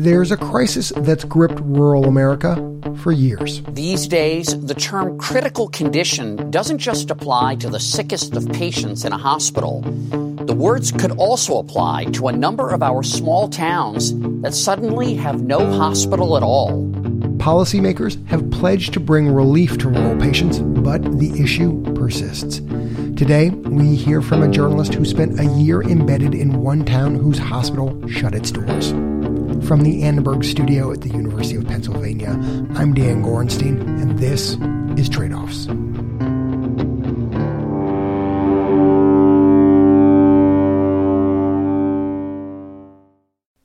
there's a crisis that's gripped rural America for years. These days, the term critical condition doesn't just apply to the sickest of patients in a hospital. The words could also apply to a number of our small towns that suddenly have no hospital at all. Policymakers have pledged to bring relief to rural patients, but the issue persists. Today, we hear from a journalist who spent a year embedded in one town whose hospital shut its doors. From the Annenberg studio at the University of Pennsylvania, I'm Dan Gorenstein, and this is Trade Offs.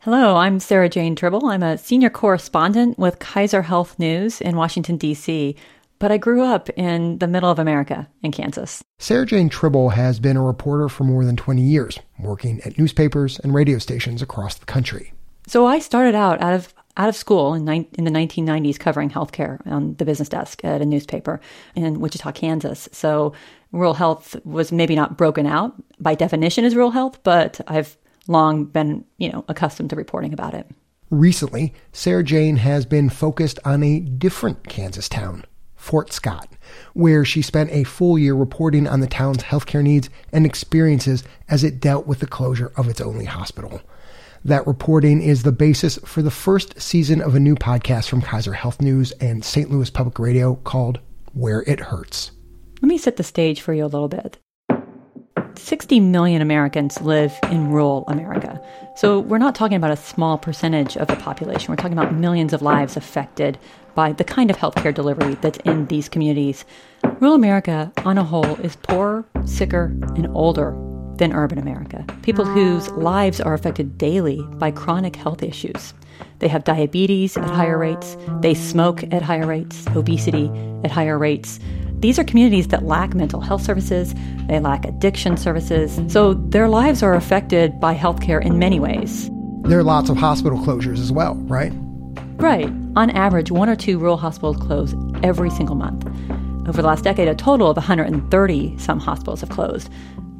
Hello, I'm Sarah Jane Tribble. I'm a senior correspondent with Kaiser Health News in Washington, D.C., but I grew up in the middle of America in Kansas. Sarah Jane Tribble has been a reporter for more than 20 years, working at newspapers and radio stations across the country. So I started out out of out of school in, ni- in the 1990s covering healthcare on the business desk at a newspaper in Wichita, Kansas. So rural health was maybe not broken out by definition as rural health, but I've long been, you know, accustomed to reporting about it. Recently, Sarah Jane has been focused on a different Kansas town, Fort Scott, where she spent a full year reporting on the town's healthcare needs and experiences as it dealt with the closure of its only hospital. That reporting is the basis for the first season of a new podcast from Kaiser Health News and St. Louis Public Radio called Where It Hurts. Let me set the stage for you a little bit. 60 million Americans live in rural America. So we're not talking about a small percentage of the population. We're talking about millions of lives affected by the kind of healthcare delivery that's in these communities. Rural America, on a whole, is poorer, sicker, and older than urban America. People whose lives are affected daily by chronic health issues. They have diabetes at higher rates, they smoke at higher rates, obesity at higher rates. These are communities that lack mental health services, they lack addiction services, so their lives are affected by healthcare in many ways. There are lots of hospital closures as well, right? Right. On average, one or two rural hospitals close every single month. Over the last decade, a total of 130 some hospitals have closed,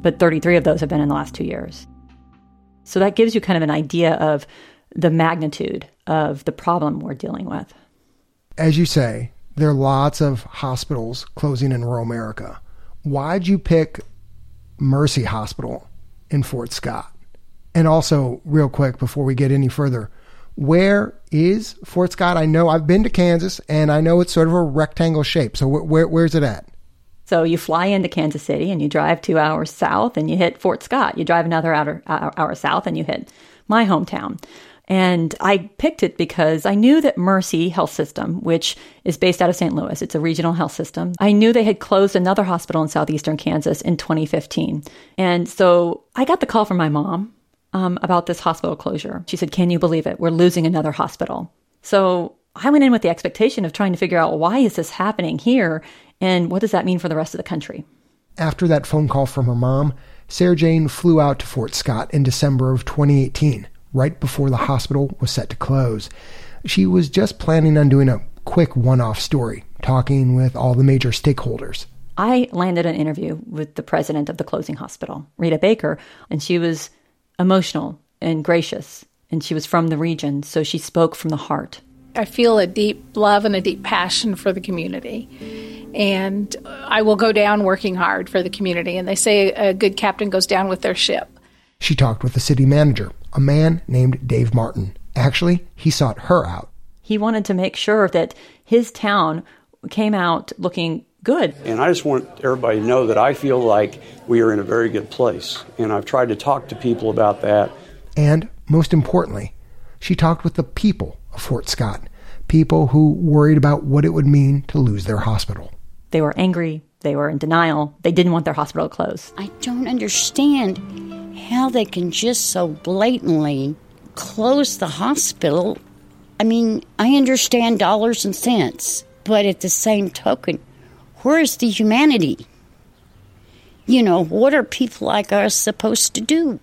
but 33 of those have been in the last two years. So that gives you kind of an idea of the magnitude of the problem we're dealing with. As you say, there are lots of hospitals closing in rural America. Why'd you pick Mercy Hospital in Fort Scott? And also, real quick, before we get any further, where is Fort Scott? I know I've been to Kansas and I know it's sort of a rectangle shape. So, wh- where, where's it at? So, you fly into Kansas City and you drive two hours south and you hit Fort Scott. You drive another hour, hour south and you hit my hometown. And I picked it because I knew that Mercy Health System, which is based out of St. Louis, it's a regional health system. I knew they had closed another hospital in southeastern Kansas in 2015. And so I got the call from my mom um, about this hospital closure. She said, Can you believe it? We're losing another hospital. So I went in with the expectation of trying to figure out why is this happening here and what does that mean for the rest of the country? After that phone call from her mom, Sarah Jane flew out to Fort Scott in December of 2018 right before the hospital was set to close. She was just planning on doing a quick one off story, talking with all the major stakeholders. I landed an interview with the president of the closing hospital, Reta Baker, and she was emotional and gracious, and she was from the region, so she spoke from the heart. I feel a deep love and a deep passion for the community. And I will go down working hard for the community. And they say a good captain goes down with their ship. She talked with the city manager, a man named Dave Martin. Actually, he sought her out. He wanted to make sure that his town came out looking good. And I just want everybody to know that I feel like we are in a very good place. And I've tried to talk to people about that. And most importantly, she talked with the people of Fort Scott, people who worried about what it would mean to lose their hospital. They were angry, they were in denial, they didn't want their hospital closed. I don't understand how they can just so blatantly close the hospital. I mean, I understand dollars and cents, but at the same token, where is the humanity? You know, what are people like us supposed to do?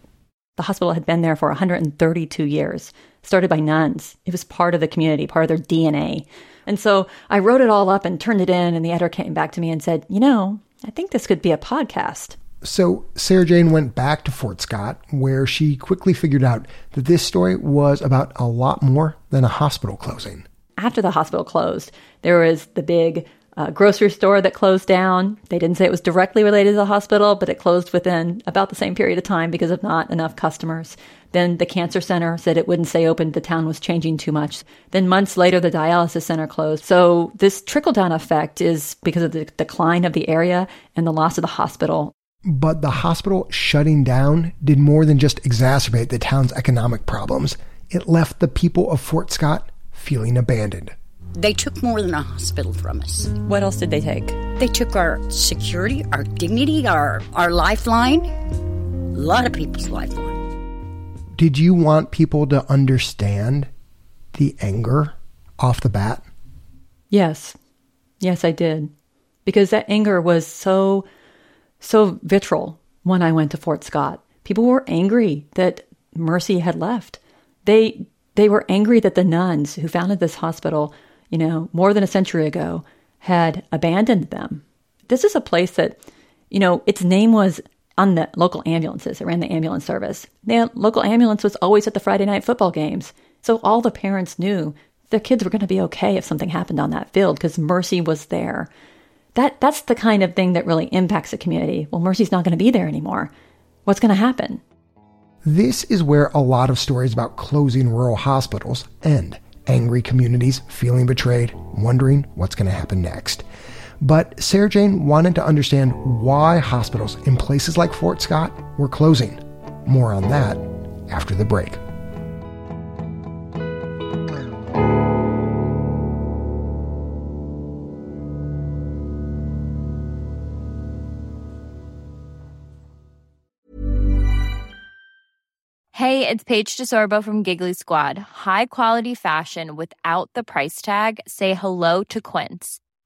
The hospital had been there for 132 years, started by nuns. It was part of the community, part of their DNA. And so I wrote it all up and turned it in, and the editor came back to me and said, You know, I think this could be a podcast. So Sarah Jane went back to Fort Scott, where she quickly figured out that this story was about a lot more than a hospital closing. After the hospital closed, there was the big uh, grocery store that closed down. They didn't say it was directly related to the hospital, but it closed within about the same period of time because of not enough customers. Then the cancer center said it wouldn't stay open. The town was changing too much. Then months later, the dialysis center closed. So this trickle down effect is because of the decline of the area and the loss of the hospital. But the hospital shutting down did more than just exacerbate the town's economic problems. It left the people of Fort Scott feeling abandoned. They took more than a hospital from us. What else did they take? They took our security, our dignity, our, our lifeline. A lot of people's lifeline. Did you want people to understand the anger off the bat? Yes. Yes, I did. Because that anger was so so vitriol when I went to Fort Scott. People were angry that Mercy had left. They they were angry that the nuns who founded this hospital, you know, more than a century ago, had abandoned them. This is a place that, you know, its name was on the local ambulances. It ran the ambulance service. The local ambulance was always at the Friday night football games. So all the parents knew their kids were going to be okay if something happened on that field because Mercy was there that that's the kind of thing that really impacts a community. Well, Mercy's not going to be there anymore. What's going to happen? This is where a lot of stories about closing rural hospitals end. Angry communities feeling betrayed, wondering what's going to happen next. But Sarah Jane wanted to understand why hospitals in places like Fort Scott were closing. More on that after the break. Hey, it's Paige DeSorbo from Giggly Squad. High quality fashion without the price tag. Say hello to Quince.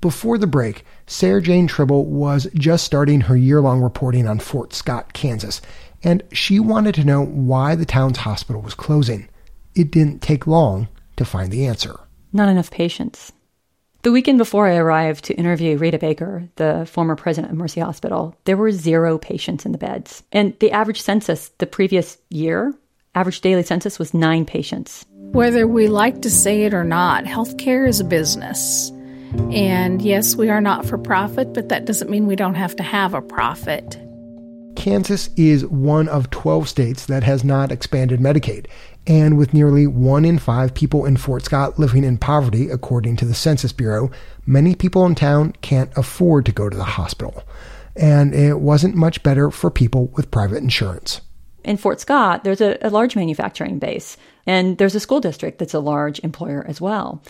Before the break, Sarah Jane Tribble was just starting her year long reporting on Fort Scott, Kansas, and she wanted to know why the town's hospital was closing. It didn't take long to find the answer. Not enough patients. The weekend before I arrived to interview Reta Baker, the former president of Mercy Hospital, there were zero patients in the beds. And the average census the previous year, average daily census was nine patients. Whether we like to say it or not, healthcare is a business. And yes, we are not for profit, but that doesn't mean we don't have to have a profit. Kansas is one of 12 states that has not expanded Medicaid. And with nearly one in five people in Fort Scott living in poverty, according to the Census Bureau, many people in town can't afford to go to the hospital. And it wasn't much better for people with private insurance. In Fort Scott, there's a, a large manufacturing base, and there's a school district that's a large employer as well.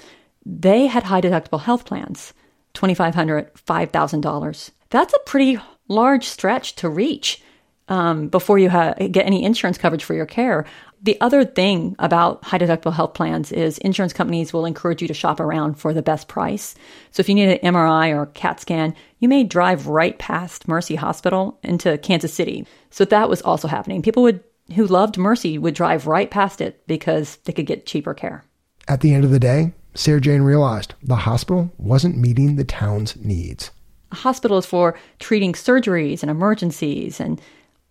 They had high deductible health plans $2,500, $5,000. That's a pretty large stretch to reach um, before you ha- get any insurance coverage for your care. The other thing about high deductible health plans is insurance companies will encourage you to shop around for the best price. So if you need an MRI or CAT scan, you may drive right past Mercy Hospital into Kansas City. So that was also happening. People would who loved Mercy would drive right past it because they could get cheaper care. At the end of the day, Sarah Jane realized the hospital wasn't meeting the town's needs. A hospital is for treating surgeries and emergencies and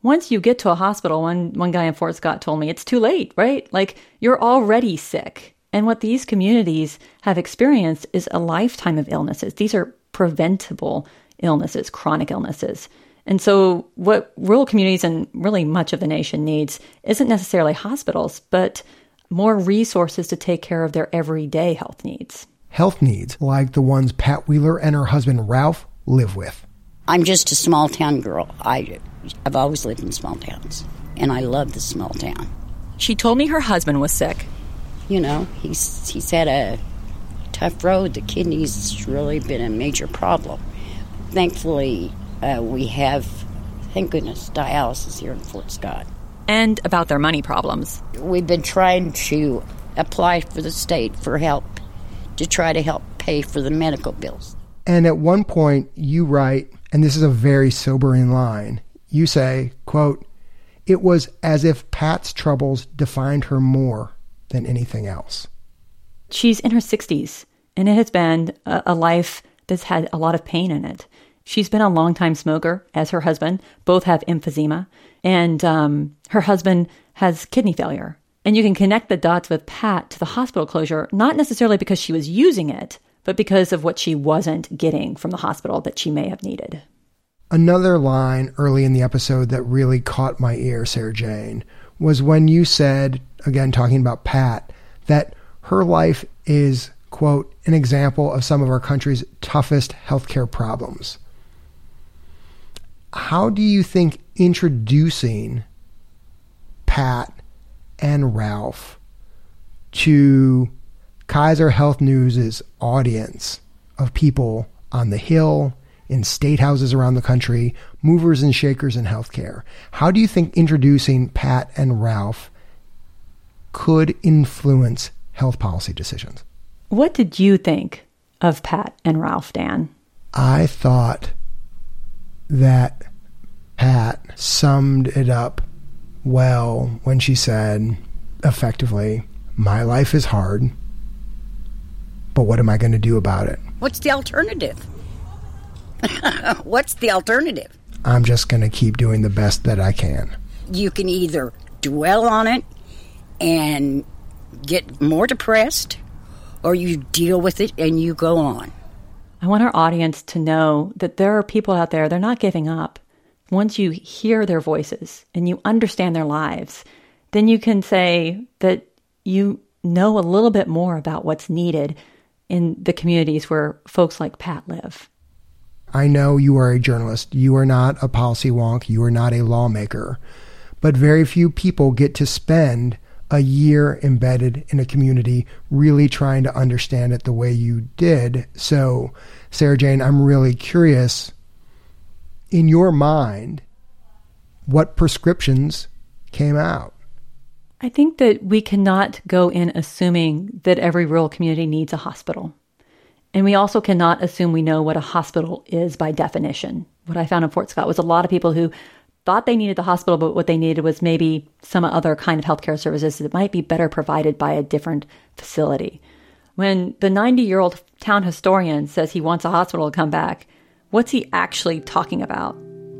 once you get to a hospital, one, one guy in Fort Scott told me, it's too late, right? Like you're already sick. And what these communities have experienced is a lifetime of illnesses. These are preventable illnesses, chronic illnesses. And so, what rural communities and really much of the nation needs isn't necessarily hospitals, but more resources to take care of their everyday health needs. Health needs like the ones Pat Wheeler and her husband Ralph live with. I'm just a small town girl. I, I've always lived in small towns, and I love the small town. She told me her husband was sick. You know, he's he's had a tough road. The kidneys really been a major problem. thankfully, uh, we have, thank goodness, dialysis here in Fort Scott. And about their money problems. We've been trying to apply for the state for help to try to help pay for the medical bills. And at one point, you write, and this is a very sobering line. You say, quote, it was as if Pat's troubles defined her more than anything else. She's in her 60s, and it has been a, a life that's had a lot of pain in it. She's been a longtime smoker, as her husband. Both have emphysema, and um, her husband has kidney failure. And you can connect the dots with Pat to the hospital closure, not necessarily because she was using it, but because of what she wasn't getting from the hospital that she may have needed. Another line early in the episode that really caught my ear, Sarah Jane, was when you said, again, talking about Pat, that her life is, quote, an example of some of our country's toughest healthcare problems. How do you think introducing Pat and Ralph to Kaiser Health News' audience of people on the Hill, in state houses around the country, movers and shakers in healthcare. How do you think introducing Pat and Ralph could influence health policy decisions? What did you think of Pat and Ralph, Dan? I thought that Pat summed it up well when she said, effectively, My life is hard, but what am I going to do about it? What's the alternative? What's the alternative? I'm just going to keep doing the best that I can. You can either dwell on it and get more depressed, or you deal with it and you go on. I want our audience to know that there are people out there, they're not giving up. Once you hear their voices and you understand their lives, then you can say that you know a little bit more about what's needed in the communities where folks like Pat live. I know you are a journalist. You are not a policy wonk. You are not a lawmaker. But very few people get to spend a year embedded in a community, really trying to understand it the way you did. So, Sarah Jane, I'm really curious in your mind, what prescriptions came out? I think that we cannot go in assuming that every rural community needs a hospital. And we also cannot assume we know what a hospital is by definition. What I found in Fort Scott was a lot of people who thought they needed the hospital, but what they needed was maybe some other kind of healthcare services that might be better provided by a different facility. When the 90 year old town historian says he wants a hospital to come back, what's he actually talking about?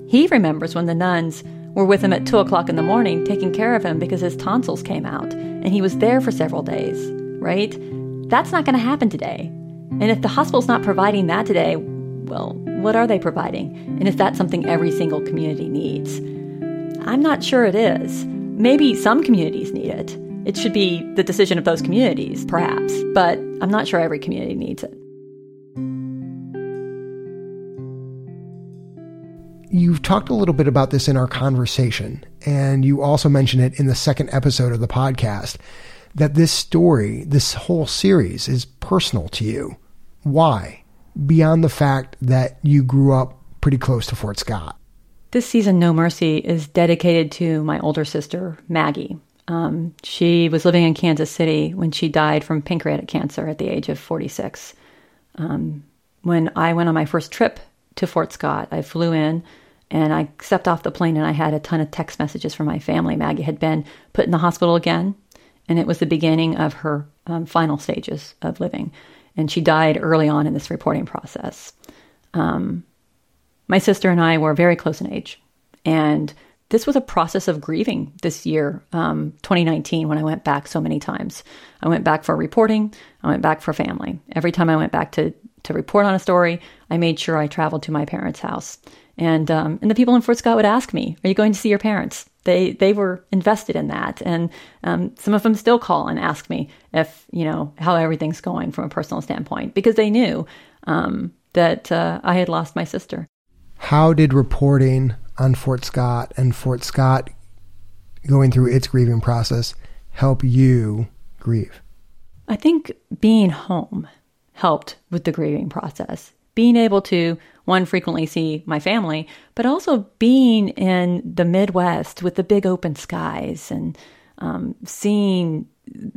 He remembers when the nuns were with him at 2 o'clock in the morning taking care of him because his tonsils came out and he was there for several days, right? That's not going to happen today. And if the hospital's not providing that today, well, what are they providing? And is that something every single community needs? I'm not sure it is. Maybe some communities need it. It should be the decision of those communities, perhaps, but I'm not sure every community needs it. You've talked a little bit about this in our conversation, and you also mentioned it in the second episode of the podcast that this story, this whole series, is personal to you. Why? Beyond the fact that you grew up pretty close to Fort Scott. This season, No Mercy, is dedicated to my older sister, Maggie. Um, she was living in Kansas City when she died from pancreatic cancer at the age of 46. Um, when I went on my first trip to Fort Scott, I flew in and I stepped off the plane and I had a ton of text messages from my family. Maggie had been put in the hospital again and it was the beginning of her um, final stages of living. And she died early on in this reporting process. Um, my sister and I were very close in age, and this was a process of grieving this year, um, 2019, when I went back so many times. I went back for reporting, I went back for family. Every time I went back to to report on a story, I made sure I traveled to my parents' house. And um, and the people in Fort Scott would ask me, "Are you going to see your parents?" They they were invested in that, and um, some of them still call and ask me if you know how everything's going from a personal standpoint because they knew um, that uh, I had lost my sister. How did reporting on Fort Scott and Fort Scott going through its grieving process help you grieve? I think being home helped with the grieving process being able to one frequently see my family, but also being in the Midwest with the big open skies and um, seeing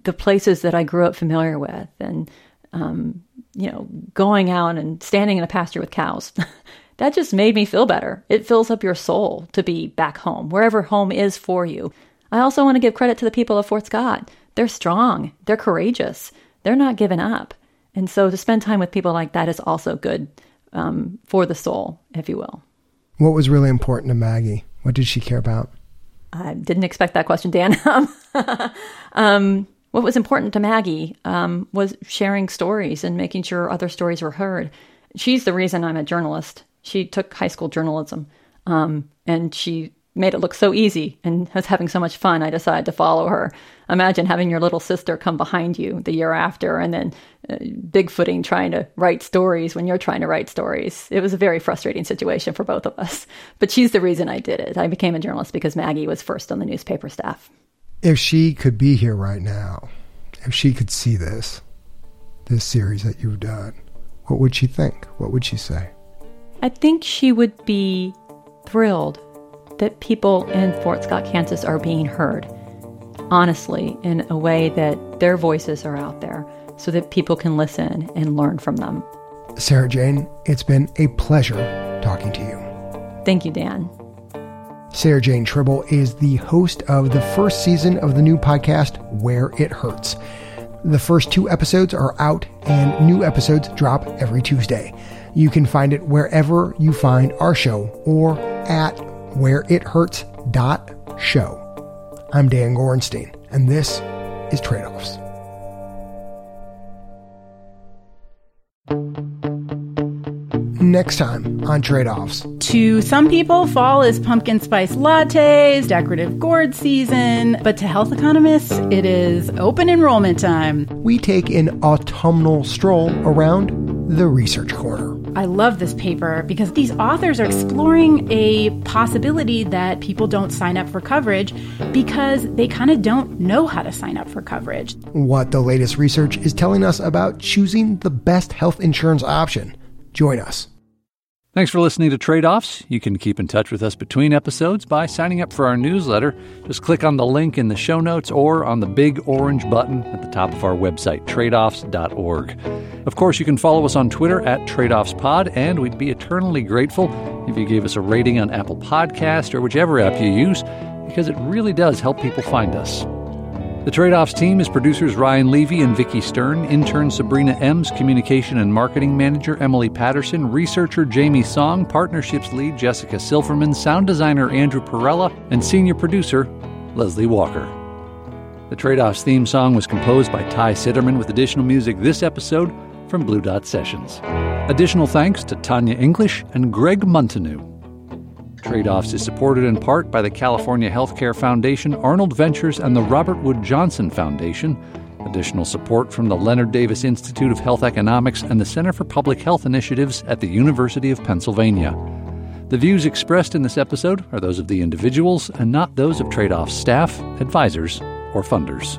the places that I grew up familiar with, and um, you know, going out and standing in a pasture with cows. that just made me feel better. It fills up your soul to be back home, wherever home is for you. I also want to give credit to the people of Fort Scott. They're strong, they're courageous, they're not giving up. And so to spend time with people like that is also good um, for the soul, if you will. What was really important to Maggie? What did she care about? I didn't expect that question, Dan. um, what was important to Maggie um, was sharing stories and making sure other stories were heard. She's the reason I'm a journalist. She took high school journalism, um, and she made it look so easy and was having so much fun, I decided to follow her. Imagine having your little sister come behind you the year after and then bigfooting trying to write stories when you're trying to write stories. It was a very frustrating situation for both of us. But she's the reason I did it. I became a journalist because Maggie was first on the newspaper staff. If she could be here right now, if she could see this, this series that you've done, what would she think? What would she say? I think she would be thrilled that people in Fort Scott, Kansas are being heard honestly in a way that their voices are out there so that people can listen and learn from them. Sarah Jane, it's been a pleasure talking to you. Thank you, Dan. Sarah Jane Tribble is the host of the first season of the new podcast, Where It Hurts. The first two episodes are out, and new episodes drop every Tuesday. You can find it wherever you find our show or at whereithurts.show. I'm Dan Gorenstein, and this is Trade Offs. Next time on Trade Offs. To some people, fall is pumpkin spice lattes, decorative gourd season, but to health economists, it is open enrollment time. We take an autumnal stroll around the Research Corner. I love this paper because these authors are exploring a possibility that people don't sign up for coverage because they kind of don't know how to sign up for coverage. What the latest research is telling us about choosing the best health insurance option. Join us. Thanks for listening to Trade Offs. You can keep in touch with us between episodes by signing up for our newsletter. Just click on the link in the show notes or on the big orange button at the top of our website, tradeoffs.org. Of course, you can follow us on Twitter at TradeOffsPod, and we'd be eternally grateful if you gave us a rating on Apple Podcast or whichever app you use, because it really does help people find us. The Trade Offs team is producers Ryan Levi and Vicki Stern, intern Sabrina Ems, communication and marketing manager Emily Patterson, researcher Jamie Song, partnerships lead Jessica Silverman, sound designer Andrew Perella, and senior producer Leslie Walker. The Trade Offs theme song was composed by Ty Citerman with additional music this episode from Blue Dot Sessions. Additional thanks to Tanya English and Greg Montanu. Trade Offs is supported in part by the California Healthcare Foundation, Arnold Ventures, and the Robert Wood Johnson Foundation. Additional support from the Leonard Davis Institute of Health Economics and the Center for Public Health Initiatives at the University of Pennsylvania. The views expressed in this episode are those of the individuals and not those of Trade Offs staff, advisors, or funders.